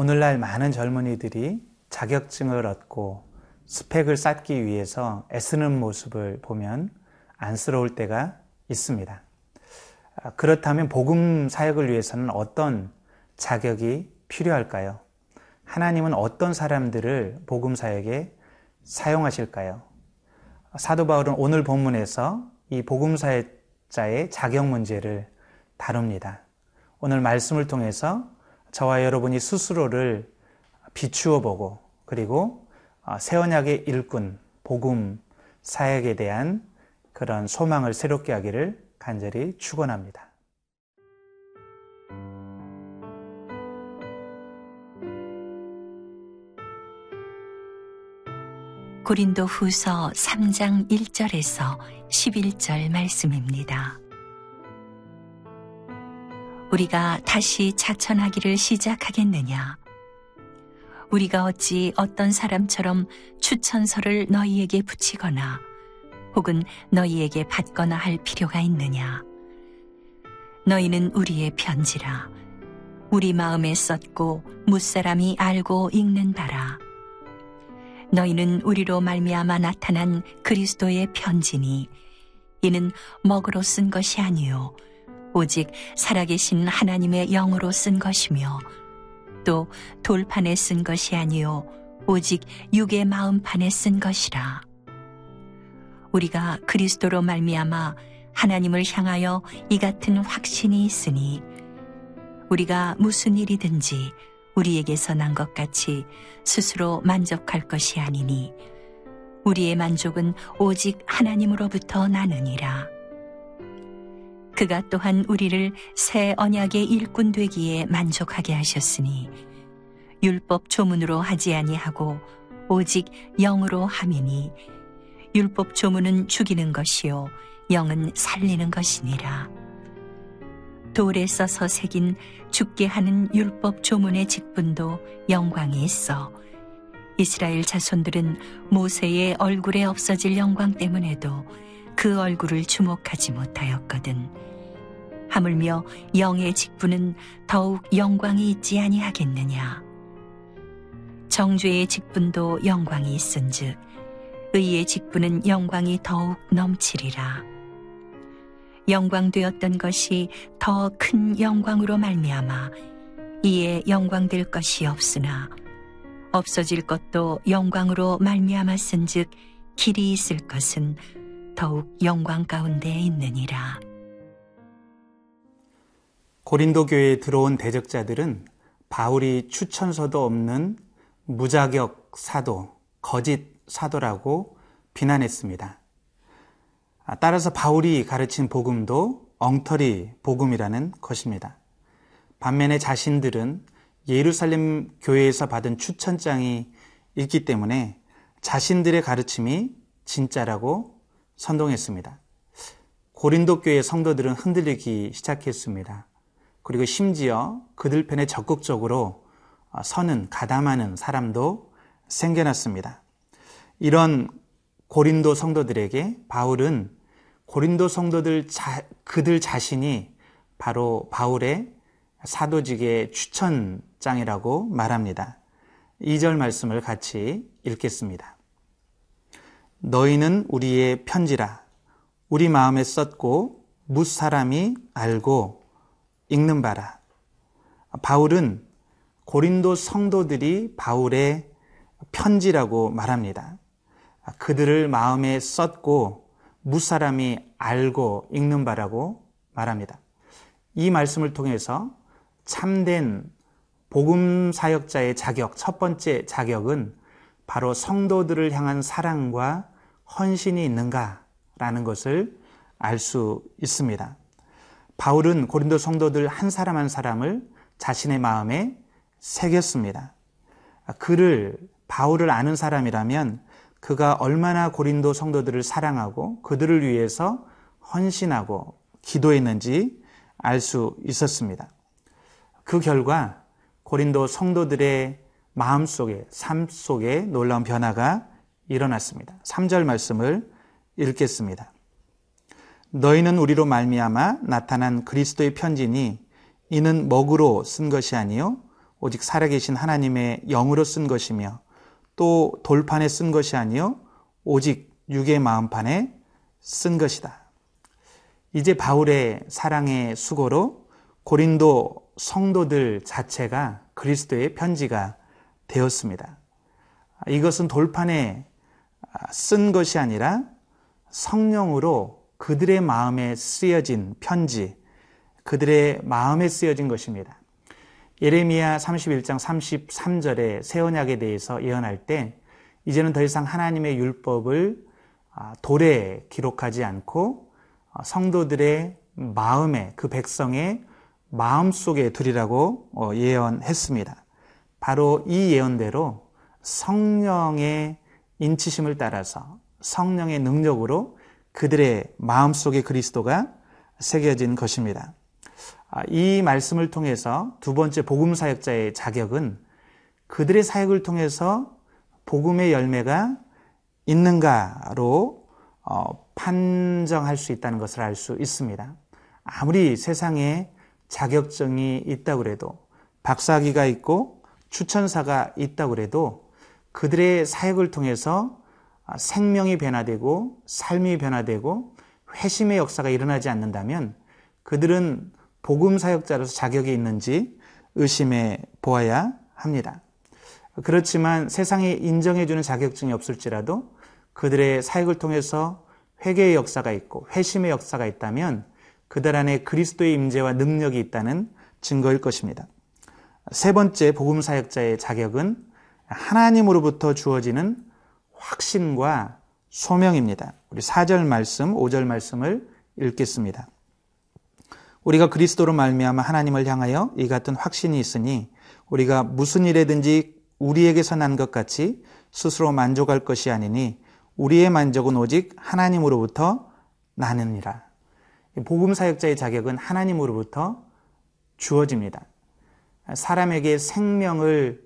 오늘날 많은 젊은이들이 자격증을 얻고 스펙을 쌓기 위해서 애쓰는 모습을 보면 안쓰러울 때가 있습니다. 아, 그렇다면 복음 사역을 위해서는 어떤 자격이 필요할까요? 하나님은 어떤 사람들을 복음 사역에 사용하실까요? 사도 바울은 오늘 본문에서 이 복음 사역자의 자격 문제를 다룹니다. 오늘 말씀을 통해서 저와 여러분이 스스로를 비추어 보고 그리고 어, 새 언약의 일꾼 복음 사역에 대한 그런 소망을 새롭게 하기를 간절히 축원합니다. 고린도 후서 3장 1절에서 11절 말씀입니다. 우리가 다시 자천하기를 시작하겠느냐? 우리가 어찌 어떤 사람처럼 추천서를 너희에게 붙이거나 혹은 너희에게 받거나 할 필요가 있느냐? 너희는 우리의 편지라. 우리 마음에 썼고 무사람이 알고 읽는 바라. 너희는 우리로 말미암아 나타난 그리스도의 편지니 이는 먹으로 쓴 것이 아니요 오직 살아계신 하나님의 영으로 쓴 것이며 또 돌판에 쓴 것이 아니요 오직 육의 마음판에 쓴 것이라 우리가 그리스도로 말미암아 하나님을 향하여 이 같은 확신이 있으니 우리가 무슨 일이든지 우리에게서 난 것 같이 스스로 만족할 것이 아니니 우리의 만족은 오직 하나님으로부터 나느니라. 그가 또한 우리를 새 언약의 일꾼 되기에 만족하게 하셨으니 율법 조문으로 하지 아니하고 오직 영으로 함이니 율법 조문은 죽이는 것이요 영은 살리는 것이니라. 돌에 써서 새긴 죽게 하는 율법 조문의 직분도 영광이 있어 이스라엘 자손들은 모세의 얼굴에 없어질 영광 때문에도 그 얼굴을 주목하지 못하였거든. 하물며 영의 직분은 더욱 영광이 있지 아니하겠느냐. 정죄의 직분도 영광이 있은즉 의의 직분은 영광이 더욱 넘치리라. 영광되었던 것이 더 큰 영광으로 말미암아 이에 영광될 것이 없으나 없어질 것도 영광으로 말미암았은즉 길이 있을 것은 더욱 영광 가운데 있느니라. 고린도 교회에 들어온 대적자들은 바울이 추천서도 없는 무자격 사도, 거짓 사도라고 비난했습니다. 아, 따라서 바울이 가르친 복음도 엉터리 복음이라는 것입니다. 반면에 자신들은 예루살렘 교회에서 받은 추천장이 있기 때문에 자신들의 가르침이 진짜라고 선동했습니다. 고린도 교회 성도들은 흔들리기 시작했습니다. 그리고 심지어 그들 편에 적극적으로 서는 가담하는 사람도 생겨났습니다. 이런 고린도 성도들에게 바울은 고린도 성도들 자, 그들 자신이 바로 바울의 사도직의 추천장이라고 말합니다. 2절 말씀을 같이 읽겠습니다. 너희는 우리의 편지라 우리 마음에 썼고 무 사람이 알고 읽는 바라. 바울은 고린도 성도들이 바울의 편지라고 말합니다. 그들을 마음에 썼고 무사람이 알고 읽는 바라고 말합니다. 이 말씀을 통해서 참된 복음 사역자의 자격, 첫 번째 자격은 바로 성도들을 향한 사랑과 헌신이 있는가라는 것을 알 수 있습니다. 바울은 고린도 성도들 한 사람 한 사람을 자신의 마음에 새겼습니다. 그를 바울을 아는 사람이라면 그가 얼마나 고린도 성도들을 사랑하고 그들을 위해서 헌신하고 기도했는지 알 수 있었습니다. 그 결과 고린도 성도들의 마음 속에, 삶 속에 놀라운 변화가 일어났습니다. 3절 말씀을 읽겠습니다. 너희는 우리로 말미암아 나타난 그리스도의 편지니 이는 먹으로 쓴 것이 아니요 오직 살아계신 하나님의 영으로 쓴 것이며 또 돌판에 쓴 것이 아니요 오직 육의 마음판에 쓴 것이다. 이제 바울의 사랑의 수고로 고린도 성도들 자체가 그리스도의 편지가 되었습니다. 이것은 돌판에 쓴 것이 아니라 성령으로 그들의 마음에 쓰여진 편지, 그들의 마음에 쓰여진 것입니다. 예레미야 31장 33절에 새 언약에 대해서 예언할 때 이제는 더 이상 하나님의 율법을 아, 돌에 기록하지 않고 어, 성도들의 마음에 그 백성의 마음 속에 두리라고 어, 예언했습니다. 바로 이 예언대로 성령의 인치심을 따라서 성령의 능력으로 그들의 마음 속에 그리스도가 새겨진 것입니다. 아, 이 말씀을 통해서 두 번째 복음 사역자의 자격은 그들의 사역을 통해서 복음의 열매가 있는가로 어, 판정할 수 있다는 것을 알 수 있습니다. 아무리 세상에 자격증이 있다고 해도 박사학위가 있고 추천사가 있다고 해도 그들의 사역을 통해서 생명이 변화되고 삶이 변화되고 회심의 역사가 일어나지 않는다면 그들은 복음 사역자로서 자격이 있는지 의심해 보아야 합니다. 그렇지만 세상에 인정해주는 자격증이 없을지라도 그들의 사역을 통해서 회개의 역사가 있고 회심의 역사가 있다면 그들 안에 그리스도의 임재와 능력이 있다는 증거일 것입니다. 세 번째 복음 사역자의 자격은 하나님으로부터 주어지는 확신과 소명입니다. 우리 4절 말씀, 5절 말씀을 읽겠습니다. 우리가 그리스도로 말미암아 하나님을 향하여 이 같은 확신이 있으니 우리가 무슨 일에든지 우리에게서 난 것 같이 스스로 만족할 것이 아니니 우리의 만족은 오직 하나님으로부터 나느니라. 복음 사역자의 자격은 하나님으로부터 주어집니다. 사람에게 생명을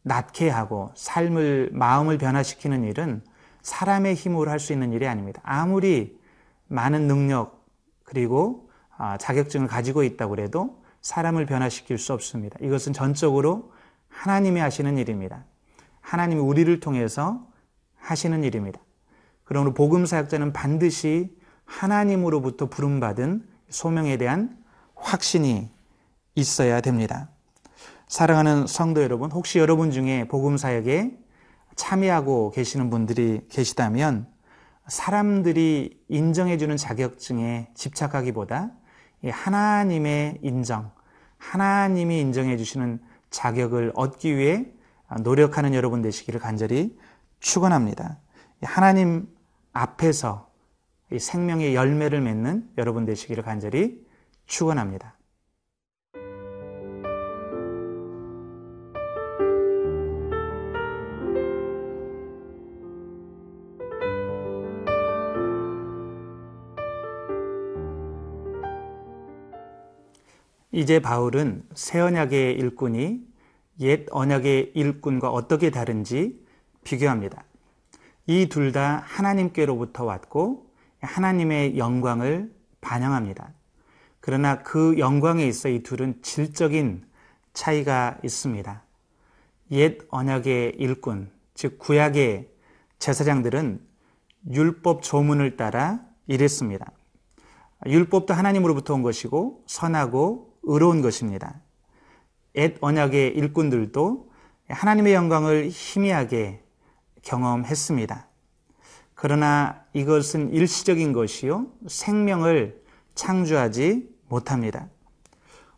어, 낳게 하고 삶을 마음을 변화시키는 일은 사람의 힘으로 할 수 있는 일이 아닙니다. 아무리 많은 능력 그리고 아, 자격증을 가지고 있다고 해도 사람을 변화시킬 수 없습니다. 이것은 전적으로 하나님이 하시는 일입니다. 하나님이 우리를 통해서 하시는 일입니다. 그러므로 복음 사역자는 반드시 하나님으로부터 부름받은 소명에 대한 확신이 있어야 됩니다. 사랑하는 성도 여러분, 혹시 여러분 중에 복음 사역에 참여하고 계시는 분들이 계시다면 사람들이 인정해주는 자격증에 집착하기보다 하나님의 인정, 하나님이 인정해주시는 자격을 얻기 위해 노력하는 여러분 되시기를 간절히 축원합니다. 하나님 앞에서 생명의 열매를 맺는 여러분 되시기를 간절히 축원합니다. 이제 바울은 새 언약의 일꾼이 옛 언약의 일꾼과 어떻게 다른지 비교합니다. 이 둘 다 하나님께로부터 왔고 하나님의 영광을 반영합니다. 그러나 그 영광에 있어 이 둘은 질적인 차이가 있습니다. 옛 언약의 일꾼, 즉 구약의 제사장들은 율법 조문을 따라 일했습니다. 율법도 하나님으로부터 온 것이고 선하고 의로운 것입니다. 옛 언약의 일꾼들도 하나님의 영광을 희미하게 경험했습니다. 그러나 이것은 일시적인 것이요. 생명을 창조하지 못합니다.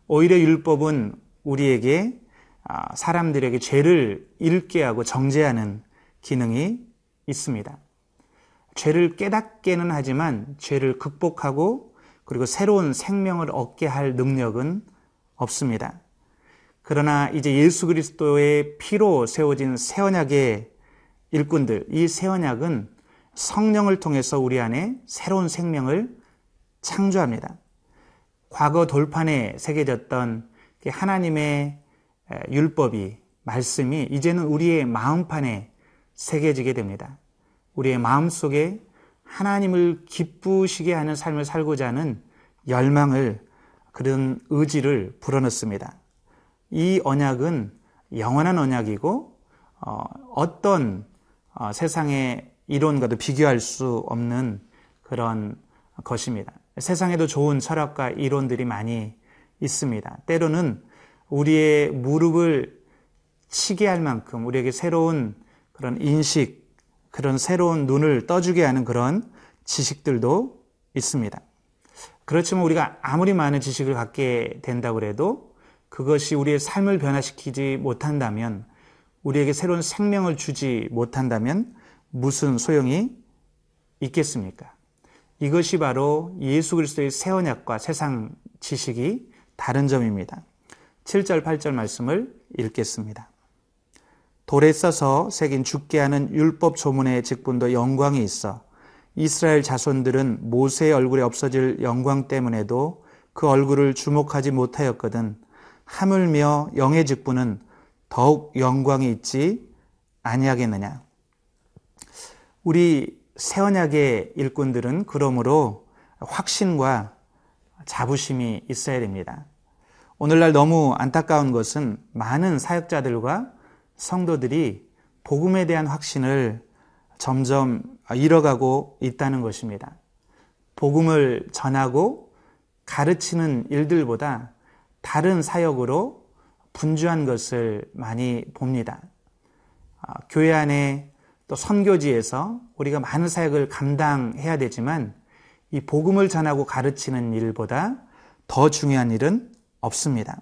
오히려 율법은 우리에게 아, 사람들에게 죄를 잃게 하고 정죄하는 기능이 있습니다. 죄를 깨닫게는 하지만 죄를 극복하고 그리고 새로운 생명을 얻게 할 능력은 없습니다. 그러나 이제 예수 그리스도의 피로 세워진 새 언약의 일꾼들, 이 새 언약은 성령을 통해서 우리 안에 새로운 생명을 창조합니다. 과거 돌판에 새겨졌던 하나님의 율법이, 말씀이 이제는 우리의 마음판에 새겨지게 됩니다. 우리의 마음 속에 하나님을 기쁘시게 하는 삶을 살고자 하는 열망을 그런 의지를 불어넣습니다. 이 언약은 영원한 언약이고 어, 떤 어, 세상의 이론과도 비교할 수 없는 그런 것입니다. 세상에도 좋은 철학과 이론들이 많이 있습니다. 때로는 우리의 무릎을 치게 할 만큼 우리에게 새로운 그런 인식, 그런 새로운 눈을 떠주게 하는 그런 지식들도 있습니다. 그렇지만 우리가 아무리 많은 지식을 갖게 된다고 해도 그것이 우리의 삶을 변화시키지 못한다면 우리에게 새로운 생명을 주지 못한다면 무슨 소용이 있겠습니까? 이것이 바로 예수 그리스도의 새 언약과 세상 지식이 다른 점입니다. 7절, 8절 말씀을 읽겠습니다. 돌에 써서 새긴 죽게 하는 율법 조문의 직분도 영광이 있어 이스라엘 자손들은 모세의 얼굴에 없어질 영광 때문에도 그 얼굴을 주목하지 못하였거든 하물며 영의 직분은 더욱 영광이 있지 아니하겠느냐. 우리 새언약의 일꾼들은 그러므로 확신과 자부심이 있어야 됩니다. 오늘날 너무 안타까운 것은 많은 사역자들과 성도들이 복음에 대한 확신을 점점 잃어가고 있다는 것입니다. 복음을 전하고 가르치는 일들보다 다른 사역으로 분주한 것을 많이 봅니다. 아, 교회 안에 또 선교지에서 우리가 많은 사역을 감당해야 되지만 이 복음을 전하고 가르치는 일보다 더 중요한 일은 없습니다.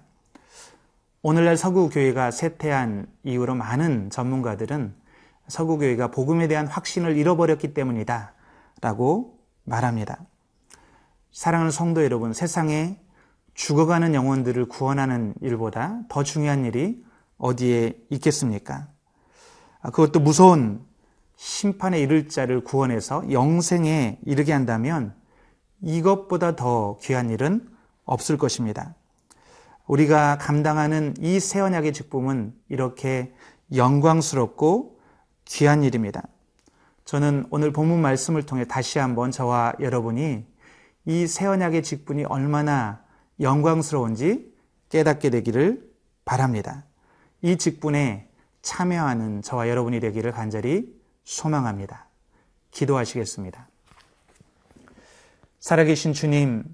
오늘날 서구교회가 쇠퇴한 이후로 많은 전문가들은 서구교회가 복음에 대한 확신을 잃어버렸기 때문이다. 라고 말합니다. 사랑하는 성도 여러분, 세상에 죽어가는 영혼들을 구원하는 일보다 더 중요한 일이 어디에 있겠습니까? 아, 그것도 무서운 심판에 이를 자를 구원해서 영생에 이르게 한다면 이것보다 더 귀한 일은 없을 것입니다. 우리가 감당하는 이 새 언약의 직분은 이렇게 영광스럽고 귀한 일입니다. 저는 오늘 본문 말씀을 통해 다시 한번 저와 여러분이 이 새 언약의 직분이 얼마나 영광스러운지 깨닫게 되기를 바랍니다. 이 직분에 참여하는 저와 여러분이 되기를 간절히 소망합니다. 기도하시겠습니다. 살아계신 주님,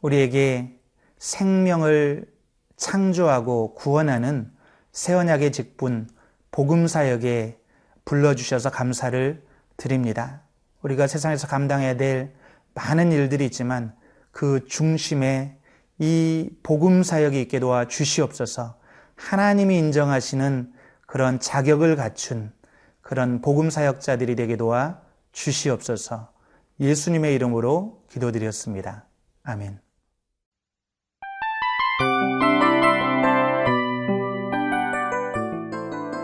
우리에게 생명을 창조하고 구원하는 새 언약의 직분, 복음 사역에 불러주셔서 감사를 드립니다. 우리가 세상에서 감당해야 될 많은 일들이 있지만 그 중심에 이 복음 사역이 있게 도와 주시옵소서 하나님이 인정하시는 그런 자격을 갖춘 그런 복음 사역자들이 되게 도와 주시옵소서 예수님의 이름으로 기도드렸습니다. 아멘.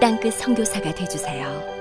땅끝 성교사가 되주세요